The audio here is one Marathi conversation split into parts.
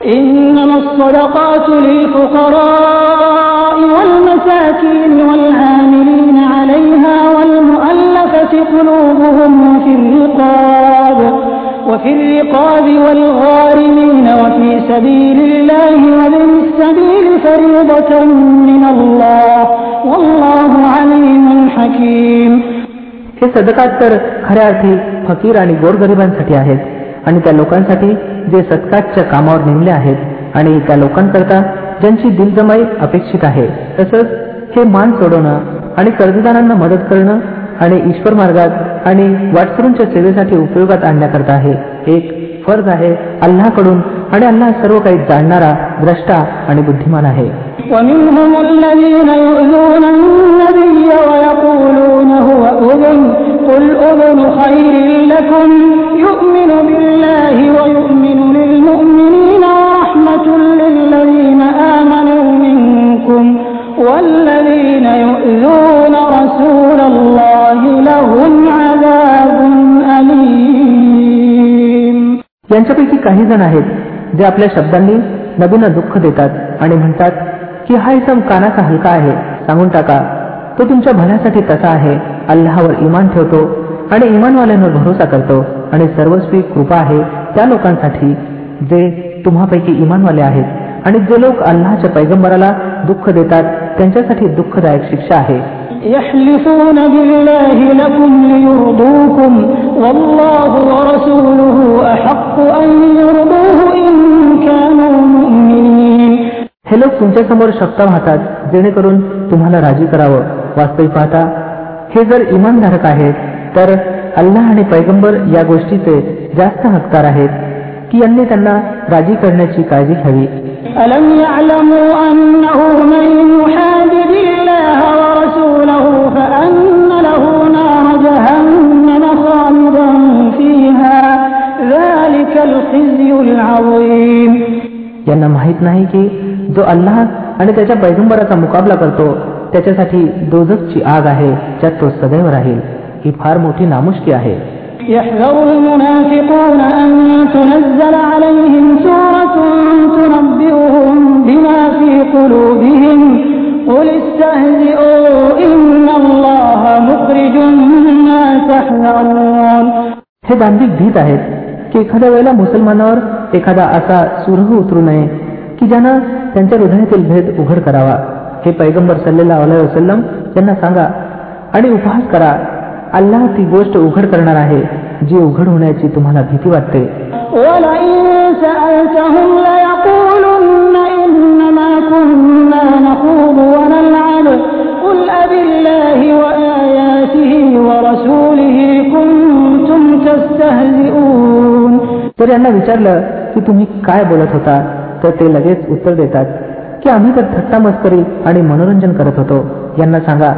إنما الصدقات للفقراء والمساكين والعاملين عليها والمؤلفة قلوبهم وفي الرقاب وفي الرقاب والغارمين وفي سبيل الله وابن السبيل فريضة من الله والله عليم حكيم हे सदकात तर खऱ्या अर्थी फकीर आणि गोरगरिबांसाठी आहेत आणि त्या लोकांसाठी जे सदकाच्या कामावर नेमले आहेत आणि त्या लोकांकरता ज्यांची दिलजमाई अपेक्षित आहे तसंच हे मान सोडवणं आणि कर्जदारांना मदत करणं आणि ईश्वर मार्गात आणि वाटसरूंच्या सेवेसाठी उपयोगात आणण्याकरता आहे एक फर्ज आहे अल्लाकडून आणि अल्लाह सर्व काही जाणणारा द्रष्टा आणि बुद्धिमान आहे ومنهم الذين يؤذون النبي ويقولون هو أذن قل أذن خير لكم يؤمن بالله ويؤمن यांच्यापैकी काही जण आहेत जे आपल्या शब्दांनी नबींना दुःख देतात आणि म्हणतात की हा इसम कानाचा हलका आहे. सांगून टाका तो तुमच्या भल्यासाठी तसा आहे. अल्लाहवर इमान ठेवतो आणि इमानवाल्यांवर भरोसा करतो आणि सर्वस्वी कृपा आहे त्या लोकांसाठी जे तुम्हापैकी इमानवाले आहेत. आणि जे लोक अल्लाहच्या पैगंबराला दुःख देतात त्यांच्यासाठी दुःखदायक शिक्षा आहे. يحلفون بالله لكم ليرضوكم والله ورسوله أحق أن يرضوه إن كانوا مؤمنين हे लोक तुमच्यासमोर शब्द वाहतात जेणेकरून तुम्हाला राजी करावं वास्तविक पाहता हे जर इमानधारक आहेत तर अल्लाह आणि पैगंबर या गोष्टीचे जास्त हकदार आहेत की यांनी त्यांना राजी करण्याची काळजी घ्यावी यांना माहीत नाही की जो अल्लाह आणि त्याच्या पैगंबराचा मुकाबला करतो त्याच्यासाठी दोजकची आग आहे ज्यात तो सदैव राहील ही फार मोठी नामुष्की आहे يحذر المنافقون أن تنزل عليهم سورة تنبئهم بما في قلوبهم قل استهزئوا إن الله مخرج ما تحذرون हे दांभिक भीत आहेत की एखाद्या वेळेला मुसलमानावर एखादा असा सुरह उतरू नये की ज्यानं त्यांच्या हृदयातील भेद उघड करावा हे पैगंबर सल्लेला वसलम यांना सांगा आणि उपहास करा अल्लाह ती गोष्ट उघड करणार आहे जी उघड होण्याची तुम्हाला भीती वाटते ولئن जर यांना विचारलं की तुम्ही काय बोलत होता तर ते लगेच उत्तर देतात की आम्ही तर थट्टा मस्करी आणि मनोरंजन करत होतो यांना सांगा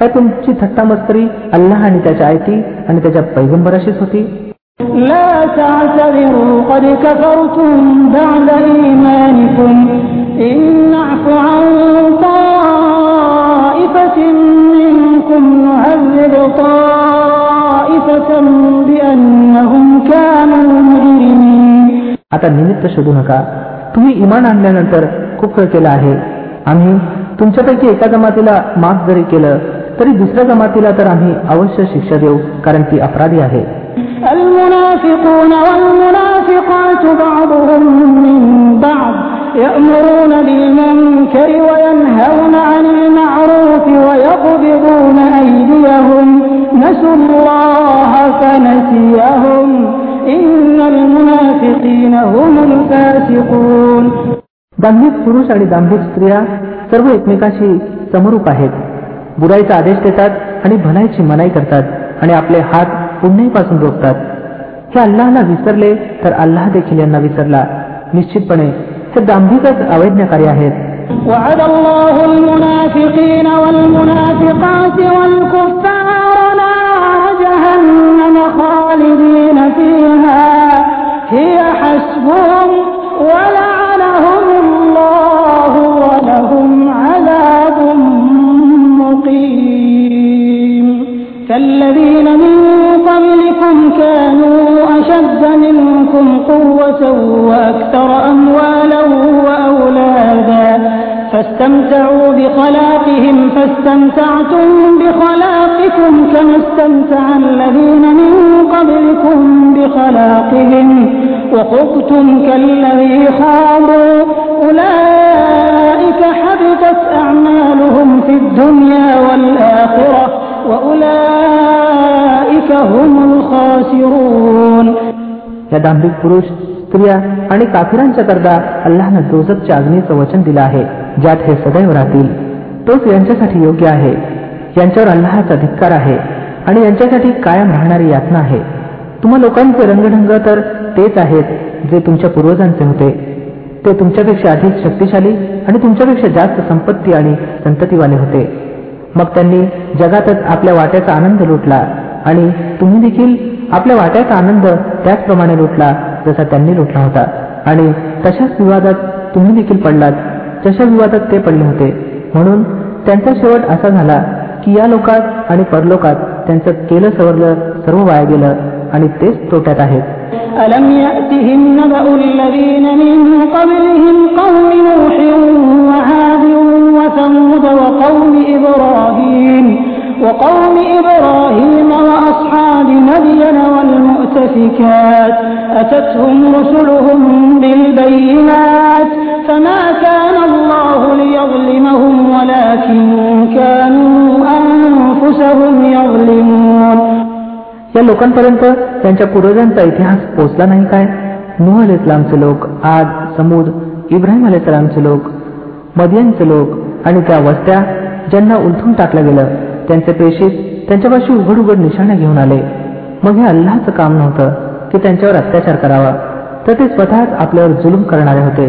काय तुमची थट्टा मस्करी अल्लाह आणि त्याच्या आयती आणि त्याच्या पैगंबराशीच होती لا تعتذروا قد كفرتم بعد إيمانكم إن نعف عن طائفة منكم نعذب طائفة بأنهم كانوا مجرمين आता निमित्त शोधू नका तुम्ही इमान आणल्यानंतर खूप वेळ केला आहे आम्ही तुमच्यापैकी एका जमातीला माफ जरी केलं तरी दुसऱ्या जमातीला तर आम्ही अवश्य शिक्षा देऊ कारण ती अपराधी आहे المنافقون والمنافقات بعضهم من بعض يأمرون بالمنكر وينهون عن المعروف ويقبضون أيديهم نسوا الله فنسيهم إن المنافقين هم الفاسقون दांभिक पुरुष आणि दांभिक स्त्रिया सर्व एकमेकाशी समरूप आहेत बुराईचा आदेश देतात आणि भलाईची मनाई करतात आणि आपले हात पुण्यापासून रोखतात हे अल्लाहला विसरले तर अल्लाह देखील यांना विसरला निश्चितपणे हे दांभिकच अवैज्ञकारी आहेत وعد الله المنافقين والمنافقات والكفار نار جهنم خالدين فيها هي حسبهم ولعنهم الله ولهم عذاب مقيم. كالذين من قبلكم كانوا أشد منكم قوة وأكثر أموالا خلاقهم فاستمتعتم بخلاقكم كما استمتع الذين من قبلكم بخلاقهم وخضتم كالذي خاضوا أولئك حبطت أعمالهم في الدنيا والآخرة وأولئك هم الخاسرون या दांभिक पुरुष स्त्रिया आणि काफिरांच्या करता अल्लानं दोजकच्या अग्नीचं वचन दिलं आहे ज्यात हे सदैव राहतील. तोच यांच्यासाठी योग्य आहे. यांच्यावर अल्लाहाचा धिक्कार आहे आणि यांच्यासाठी कायम राहणारी यातना आहे. तुम्हा लोकांचे रंगढंग तर तेच आहेत जे तुमच्या पूर्वजांचे होते. ते तुमच्यापेक्षा अधिक शक्तिशाली आणि तुमच्यापेक्षा जास्त संपत्ती आणि संततीवाले होते. मग त्यांनी जगातच आपल्या वाट्याचा आनंद लुटला आणि तुम्ही देखील आपल्या वाट्याचा आनंद त्याचप्रमाणे लुटला जसा त्यांनी लुटला होता. आणि तशाच विवादात तुम्ही देखील पडलात. तशा विवादात ते पडले होते म्हणून त्यांचा शेवट असा झाला की या लोकात आणि परलोकात त्यांचं केलं सवरलं सर्व वाया गेलं आणि तेच तोट्यात आहेत ألم يأتهم نبأ الذين من قبلهم قوم نوح وعاد وثمود وقوم إبراهيم وقوم إبراهيم وأصحاب مدين والمؤتفكات أتتهم رسلهم بالبينات فما كان الله ليظلمهم ولكن كانوا أنفسهم يظلمون या लोकांपर्यंत त्यांच्या पूर्वजांचा इतिहास पोचला नाही काय नुह अल इस्लामचे लोक आद समूद इब्राहिम अल इस्लामचे लोक मदियनचे लोक आणि त्या वस्त्या ज्यांना उलथून टाकलं गेलं त्यांचे प्रेषित त्यांच्यापाशी उघड उघड निशाणे घेऊन आले मग हे अल्लाचं काम नव्हतं की त्यांच्यावर अत्याचार करावा तर ते स्वतःच आपल्यावर जुलूम करणारे होते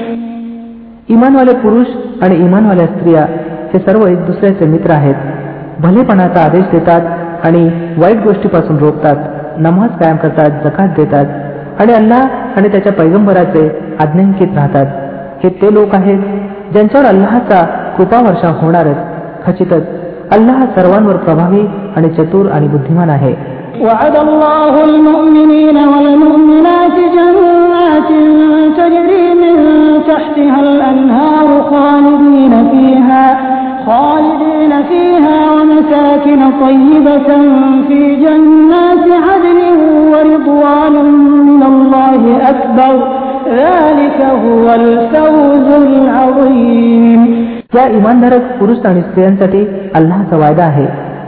इमानवाले पुरुष आणि इमानवाल्या स्त्रिया हे सर्व एक दुसऱ्याचे मित्र आहेत भलेपणाचा आदेश देतात आणि वाईट गोष्टीपासून रोखतात नमाज कायम करतात जकात देतात आणि अल्लाह आणि त्याच्या पैगंबराचे आज्ञांकित राहतात हे ते लोक आहेत ज्यांच्यावर अल्लाहचा कृपा वर्षा होणारच खचितच अल्लाह सर्वांवर प्रभावी आणि चतुर आणि बुद्धिमान आहे وعد الله المؤمنين والمؤمنات جنات تجري من تحتها الأنهار خالدين فيها خالدين فيها ومساكن طيبة في جنات عدن ورضوان من الله أكبر ذلك هو الفوز العظيم या इमानधारक पुरुष आणि स्त्रियांसाठी अल्लाचा वायदा आहे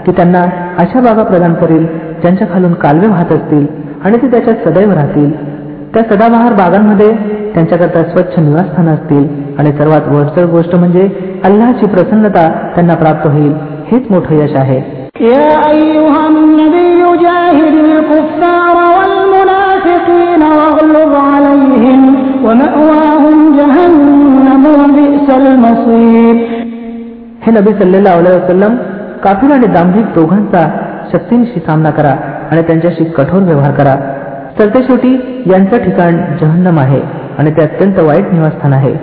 की त्यांना अशा बागा प्रदान करेल ज्यांच्या खालून कालवे वाहत असतील आणि ते त्याच्यात सदैव राहतील त्या सदाबहार बागांमध्ये त्यांच्याकरता स्वच्छ निवासस्थान असतील. आणि सर्वात वरचढ गोष्ट म्हणजे अल्लाची प्रसन्नता त्यांना प्राप्त होईल. हेच मोठं यश आहे. हे नबी सल्लेला वसलम काफीर आणि दांभिक दोघांचा शक्तींशी सामना करा आणि त्यांच्याशी कठोर व्यवहार करा. सरते शेवटी यांचं ठिकाण जहन्नम आहे. आणि ते अत्यंत वाईट निवासस्थान आहे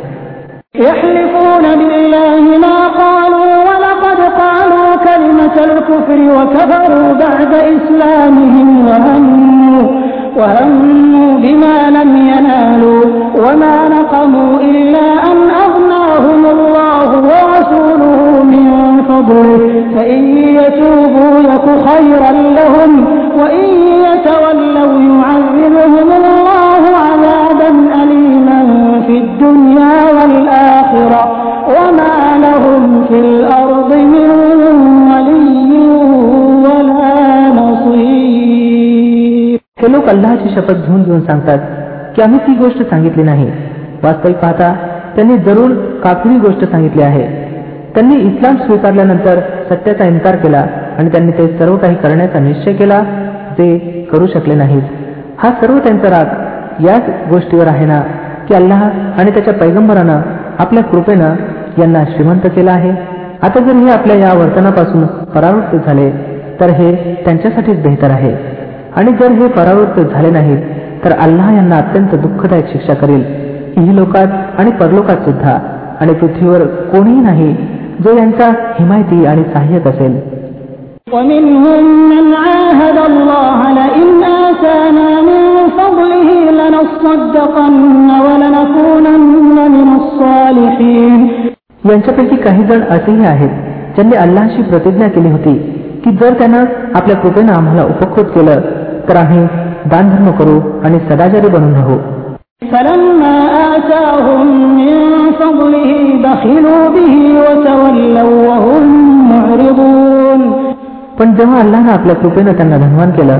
يحلفون بالله ما قالوا ولقد قالوا كلمة الكفر وكفروا بعد إسلامهم وهموا وهموا بما لم ينالوا وما نقموا إلا أن أغناهم الله ورسوله من فضله فإن يتوبوا يك خيرا لهم وإن يتولوا يعذبهم في الأرض من ولي ولا نصير हे लोक अल्लाची शपथ घेऊन घेऊन सांगतात की आम्ही ती गोष्ट सांगितली नाही वास्तविक पाहता त्यांनी जरूर काफिरी गोष्ट सांगितली आहे त्यांनी इस्लाम स्वीकारल्यानंतर सत्याचा इन्कार केला आणि त्यांनी ते सर्व काही करण्याचा निश्चय केला जे करू शकले नाहीत हा सर्व त्यांचा राग याच गोष्टीवर आहे ना की अल्लाह आणि त्याच्या पैगंबरानं आपल्या कृपेनं यांना श्रीमंत केला आहे आता जर हे आपल्या या वर्तनापासून परावृत्त झाले तर हे त्यांच्यासाठीच बेहतर आहे आणि जर हे परावृत्त झाले नाहीत तर अल्लाह यांना अत्यंत दुःखदायक शिक्षा करेल ही लोकात आणि परलोकात सुद्धा आणि पृथ्वीवर कोणीही नाही जो यांचा हिमायती आणि सहाय्यक असेल ومنهم من عاهد الله لئن آتانا من فضله لنصدقن ولنكونن من الصالحين यांच्यापैकी काही जण असेही आहेत ज्यांनी अल्लाशी प्रतिज्ञा केली होती की जर त्यानं आपल्या कृपेनं आम्हाला उपकृत केलं तर आम्ही दानधर्म करू आणि सदाचारी बनून राहू. पण जेव्हा अल्लानं आपल्या कृपेनं त्यांना धनवान केलं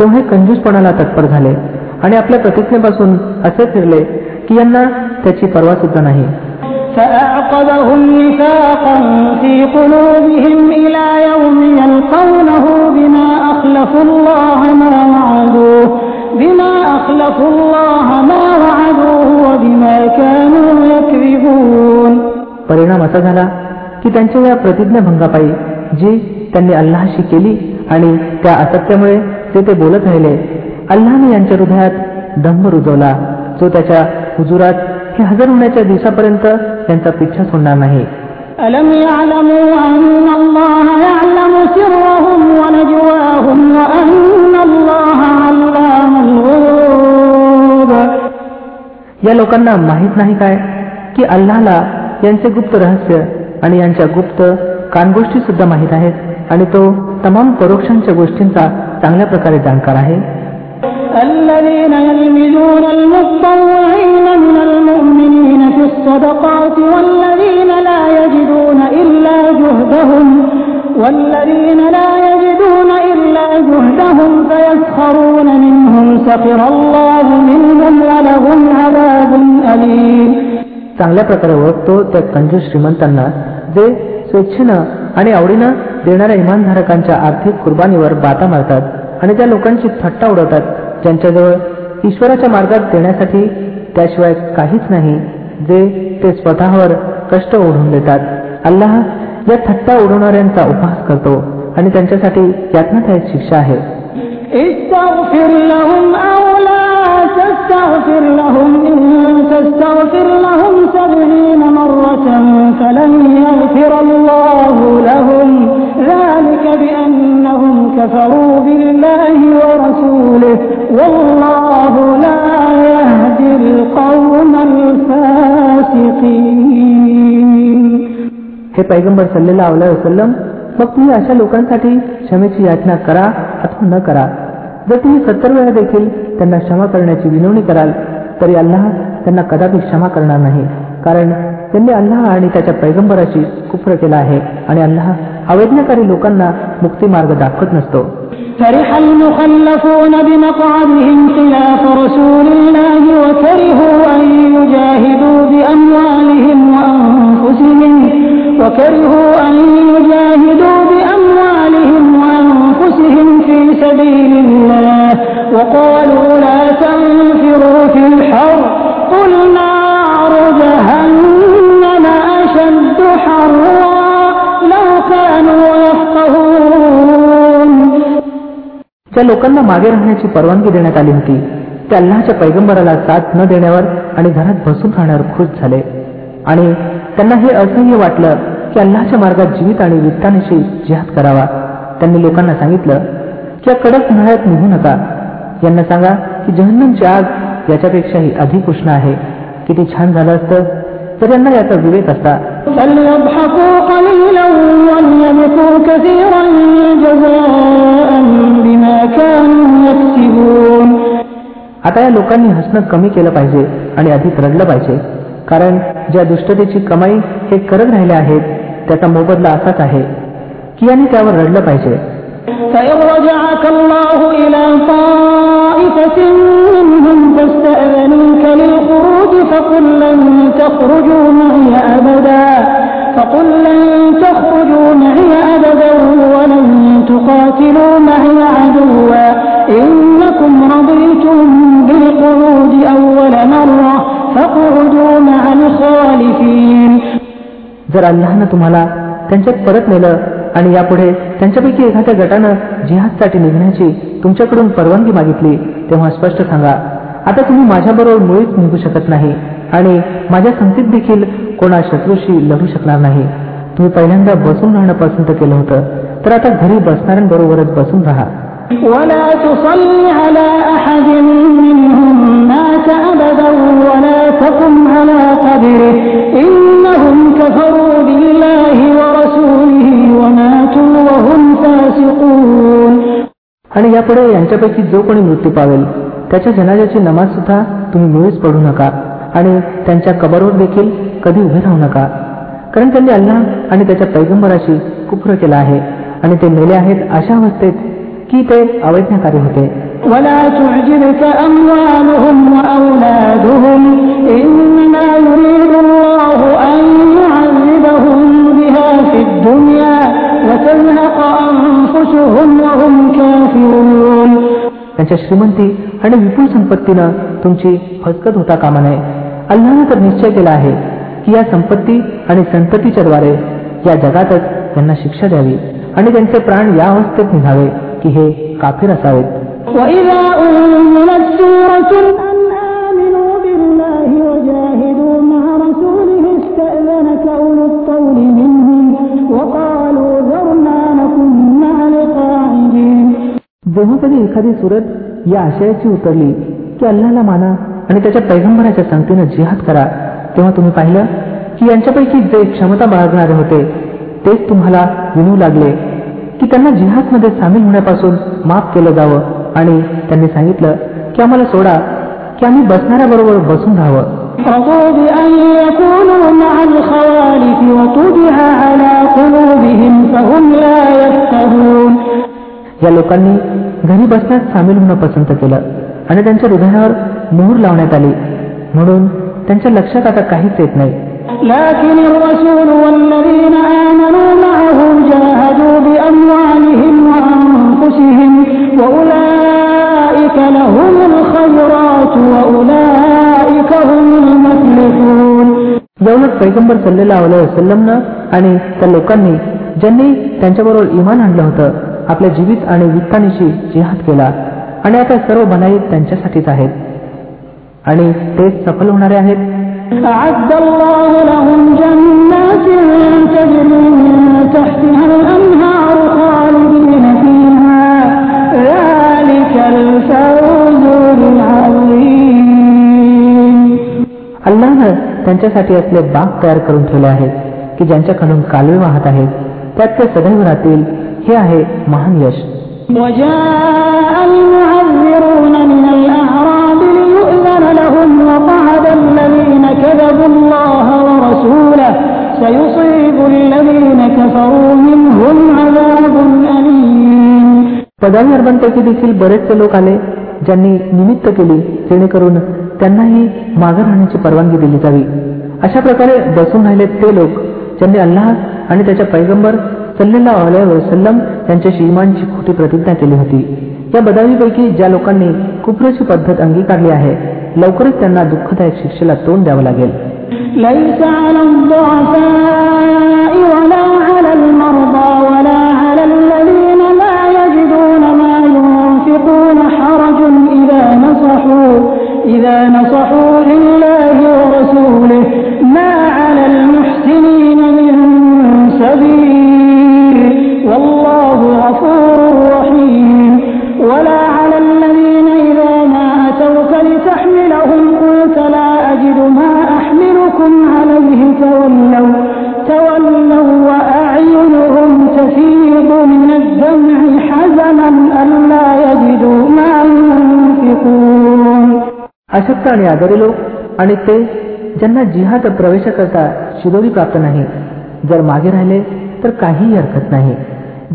तेव्हा हे कंजूसपणाला तत्पर झाले आणि आपल्या प्रतिज्ञेपासून असे फिरले की यांना त्याची पर्वा सुद्धा नाही. فأعقبهم نفاقا في قلوبهم إلى يوم يلقونه بما أخلفوا الله ما وعدوه بما أخلفوا الله ما وعدوه وبما كانوا يكذبون परिणाम असा झाला की त्यांच्या या प्रतिज्ञाभंगापायी जी त्यांनी अल्लाशी केली आणि त्या असत्यामुळे ते ते बोलत राहिले अल्लाने यांच्या हृदयात दंभ रुजवला जो त्याच्या हुजुरात हे हजर होण्याच्या दिवसापर्यंत त्यांचा पिछा सोडणार नाही. या लोकांना माहीत नाही काय? की अल्लाला यांचे गुप्त रहस्य आणि यांच्या गुप्त कानगोष्टी सुद्धा माहीत आहेत आणि तो तमाम परोक्षांच्या गोष्टींचा चांगल्या प्रकारे जाणकार आहे? الصدقات والذين لا يجدون إلا جهدهم والذين لا يجدون إلا جهدهم فيسخرون منهم سخر الله منهم ولهم عذاب أليم चांगल्या प्रकारे ओळखतो त्या कंजूस श्रीमंतांना जे स्वेच्छेनं आणि आवडीनं देणाऱ्या इमानधारकांच्या आर्थिक कुर्बानीवर बाता मारतात आणि त्या लोकांची थट्टा उडवतात ज्यांच्याजवळ ईश्वराच्या मार्गात देण्यासाठी त्याशिवाय काहीच नाही जे ते स्वतःवर कष्ट ओढून देतात अल्लाह या थट्टा उडवणाऱ्यांचा उपहास करतो आणि त्यांच्यासाठी यातनादायक शिक्षा आहे استغفر لهم أو لا تستغفر لهم إن تستغفر لهم سبعين مرة فلن يغفر الله لهم ذلك بأنهم كفروا بالله ورسوله والله لا हे पैगंबर सल्लेला अवलाय वसलम मग तुम्ही अशा लोकांसाठी क्षमेची याचना करा अथवा न करा जर तुम्ही सत्तर वेळा देखील त्यांना क्षमा करण्याची विनवणी कराल तरी अल्लाह त्यांना कदापि क्षमा करणार नाही कारण त्यांनी अल्लाह आणि त्याच्या पैगंबराची कुफ्र केला आहे आणि अल्लाह अवैज्ञाकारी लोकांना मुक्तीमार्ग दाखवत नसतो فرح المخلفون بمقعدهم خلاف رسول الله وكرهوا أن يجاهدوا بأموالهم وأنفسهم وكرهوا أن يجاهدوا بأموالهم وأنفسهم في سبيل الله وقالوا لا تنفروا في الحر قل نار جهنم أشد حرا لو كانوا يفقهون ज्या लोकांना मागे राहण्याची परवानगी देण्यात आली होती ते अल्लाहच्या पैगंबराला साथ न देण्यावर आणि घरात बसून राहण्यावर खुश झाले आणि त्यांना हे असह्य वाटलं की अल्लाच्या मार्गात जीवित आणि वित्तानिशी जिहाद करावा. त्यांनी लोकांना सांगितलं की या कडक उन्हाळ्यात निघू नका. यांना सांगा की जहन्नमची आग याच्यापेक्षाही अधिक उष्ण आहे. किती छान झालं असतं. तर यांना याचा विवेक असता. आता या लोकांनी हसणं कमी केलं पाहिजे आणि अधिक रडलं पाहिजे. कारण ज्या दुष्टतेची कमाई हे करत राहिले आहेत त्याचा मोबदला असाच आहे की यांनी त्यावर रडलं पाहिजे فإن رجعك الله إلى طائفة منهم فاستأذنوك للخروج فقل لن تخرجوا معي أبدا فقل لن تخرجوا معي أبدا ولن تقاتلوا معي عدوا إنكم जर अल्लाहनं तुम्हाला त्यांच्यात परत नेलं आणि यापुढे त्यांच्यापैकी एखाद्या गटानं जिहादसाठी निघण्याची तुमच्याकडून परवानगी मागितली तेव्हा स्पष्ट सांगा आता तुम्ही माझ्याबरोबर मुळीच निघू शकत नाही आणि माझ्या संगतीत देखील कोणा शत्रूशी लढू शकणार नाही तुम्ही पहिल्यांदा बसून राहणं पसंत केलं होतं तर आता घरी बसणाऱ्यांबरोबरच बसून राहा ولا تصل على أحد منهم مات أبدا ولا تقم على قبره إنهم आणि यापुढे यांच्यापैकी जो कोणी मृत्यू पावेल त्याच्या जनाजाची नमाज सुद्धा तुम्ही मुळीच पडू नका आणि त्यांच्या कबरवर देखील कधी उभे राहू नका कारण त्यांनी अल्लाह आणि त्याच्या पैगंबराशी कुफ्र केला आहे आणि ते मेले आहेत अशा अवस्थेत की ते अवैज्ञाकारी होते ولا تعجبك أموالهم وأولادهم إنما يريد الله أن يعذبهم بها في الدنيا وتزهق أنفسهم وهم كافرون त्यांच्या श्रीमंती आणि विपुल संपत्तीनं तुमची फसकत होता कामा नये. अल्लानं तर निश्चय केला आहे की या संपत्ती आणि संततीच्या द्वारे या जगातच त्यांना शिक्षा द्यावी आणि त्यांचे प्राण या अवस्थेत निघावे की हे काफीर असावेत. जेव्हा कधी एखादी सुरत या आशयाची उतरली की अल्लाला माना आणि त्याच्या पैगंबराच्या संगतीनं जिहाद करा. तेव्हा तुम्ही पाहिलं की यांच्यापैकी जे क्षमता बाळगणारे होते तेच तुम्हाला विनू लागले. की त्यांना जिहादमध्ये सामील होण्यापासून माफ केलं जावं आणि त्यांनी सांगितलं की आम्हाला सोडा की आम्ही बसणाऱ्याबरोबर बसून राहावं. या लोकांनी घरी बसण्यात सामील होणं पसंत केलं आणि त्यांच्या हृदयावर मोहर लावण्यात आली म्हणून त्यांच्या लक्षात आता काहीच येत नाही لكن الرسول والذين آمنوا معه جاهدوا بأموالهم وأنفسهم وأولئك لهم الخيرات وأولئك هم المفلحون याउलट पैगंबर सल्लेला वसलमनं आणि त्या लोकांनी ज्यांनी त्यांच्याबरोबर इमान आणलं होतं आपल्या जीवित आणि वित्तानिशी जिहाद केला आणि आता सर्व भलाई त्यांच्यासाठीच आहेत. आणि ते सफल होणारे आहेत. अल्लानं त्यांच्यासाठी असले बाग तयार करून ठेवले आहेत की ज्यांच्या खालून कालवे वाहत आहेत त्यात ते सदैव राहतील. हे आहे महान यश. पदावी अर्बांपैकी देखील बरेचसे लोक आले ज्यांनी निमित्त केली जेणेकरून त्यांनाही मागं राहण्याची परवानगी दिली जावी. अशा प्रकारे बसून राहिले ते लोक ज्यांनी अल्लाह आणि त्याच्या पैगंबर सल्लेला वसलम यांच्याशी इमानची खोटी प्रतिज्ञा केली होती या बदावीपैकी ज्या लोकांनी कुप्रची पद्धत अंगीकारली आहे लवकरच त्यांना दुःखदायक शिक्षेला तोंड द्यावं लागेल ليس على الضعفاء ولا على المرضى ولا على الذين لا يجدون ما ينفقون حرج إذا نصحوا إذا نصحوا अशक्त आणि आदरी लोक आणि ते ज्यांना जिहाद प्रवेशाकरता शिदोरी प्राप्त नाही जर मागे राहिले तर काहीही हरकत नाही.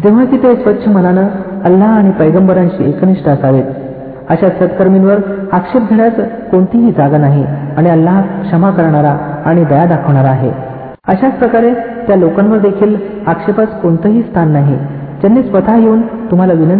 जेव्हा की ते स्वच्छ मनानं अल्लाह आणि पैगंबरांशी एकनिष्ठ असावेत अशा सत्कर्मींवर आक्षेप घेण्यास कोणतीही जागा नाही आणि अल्लाह क्षमा करणारा आणि दया दाखवणारा आहे. अशाच प्रकारे त्या लोकांवर देखील आक्षेपास कोणतंही स्थान नाही. ज्यांनी स्वतः येऊन तुम्हाला विनंती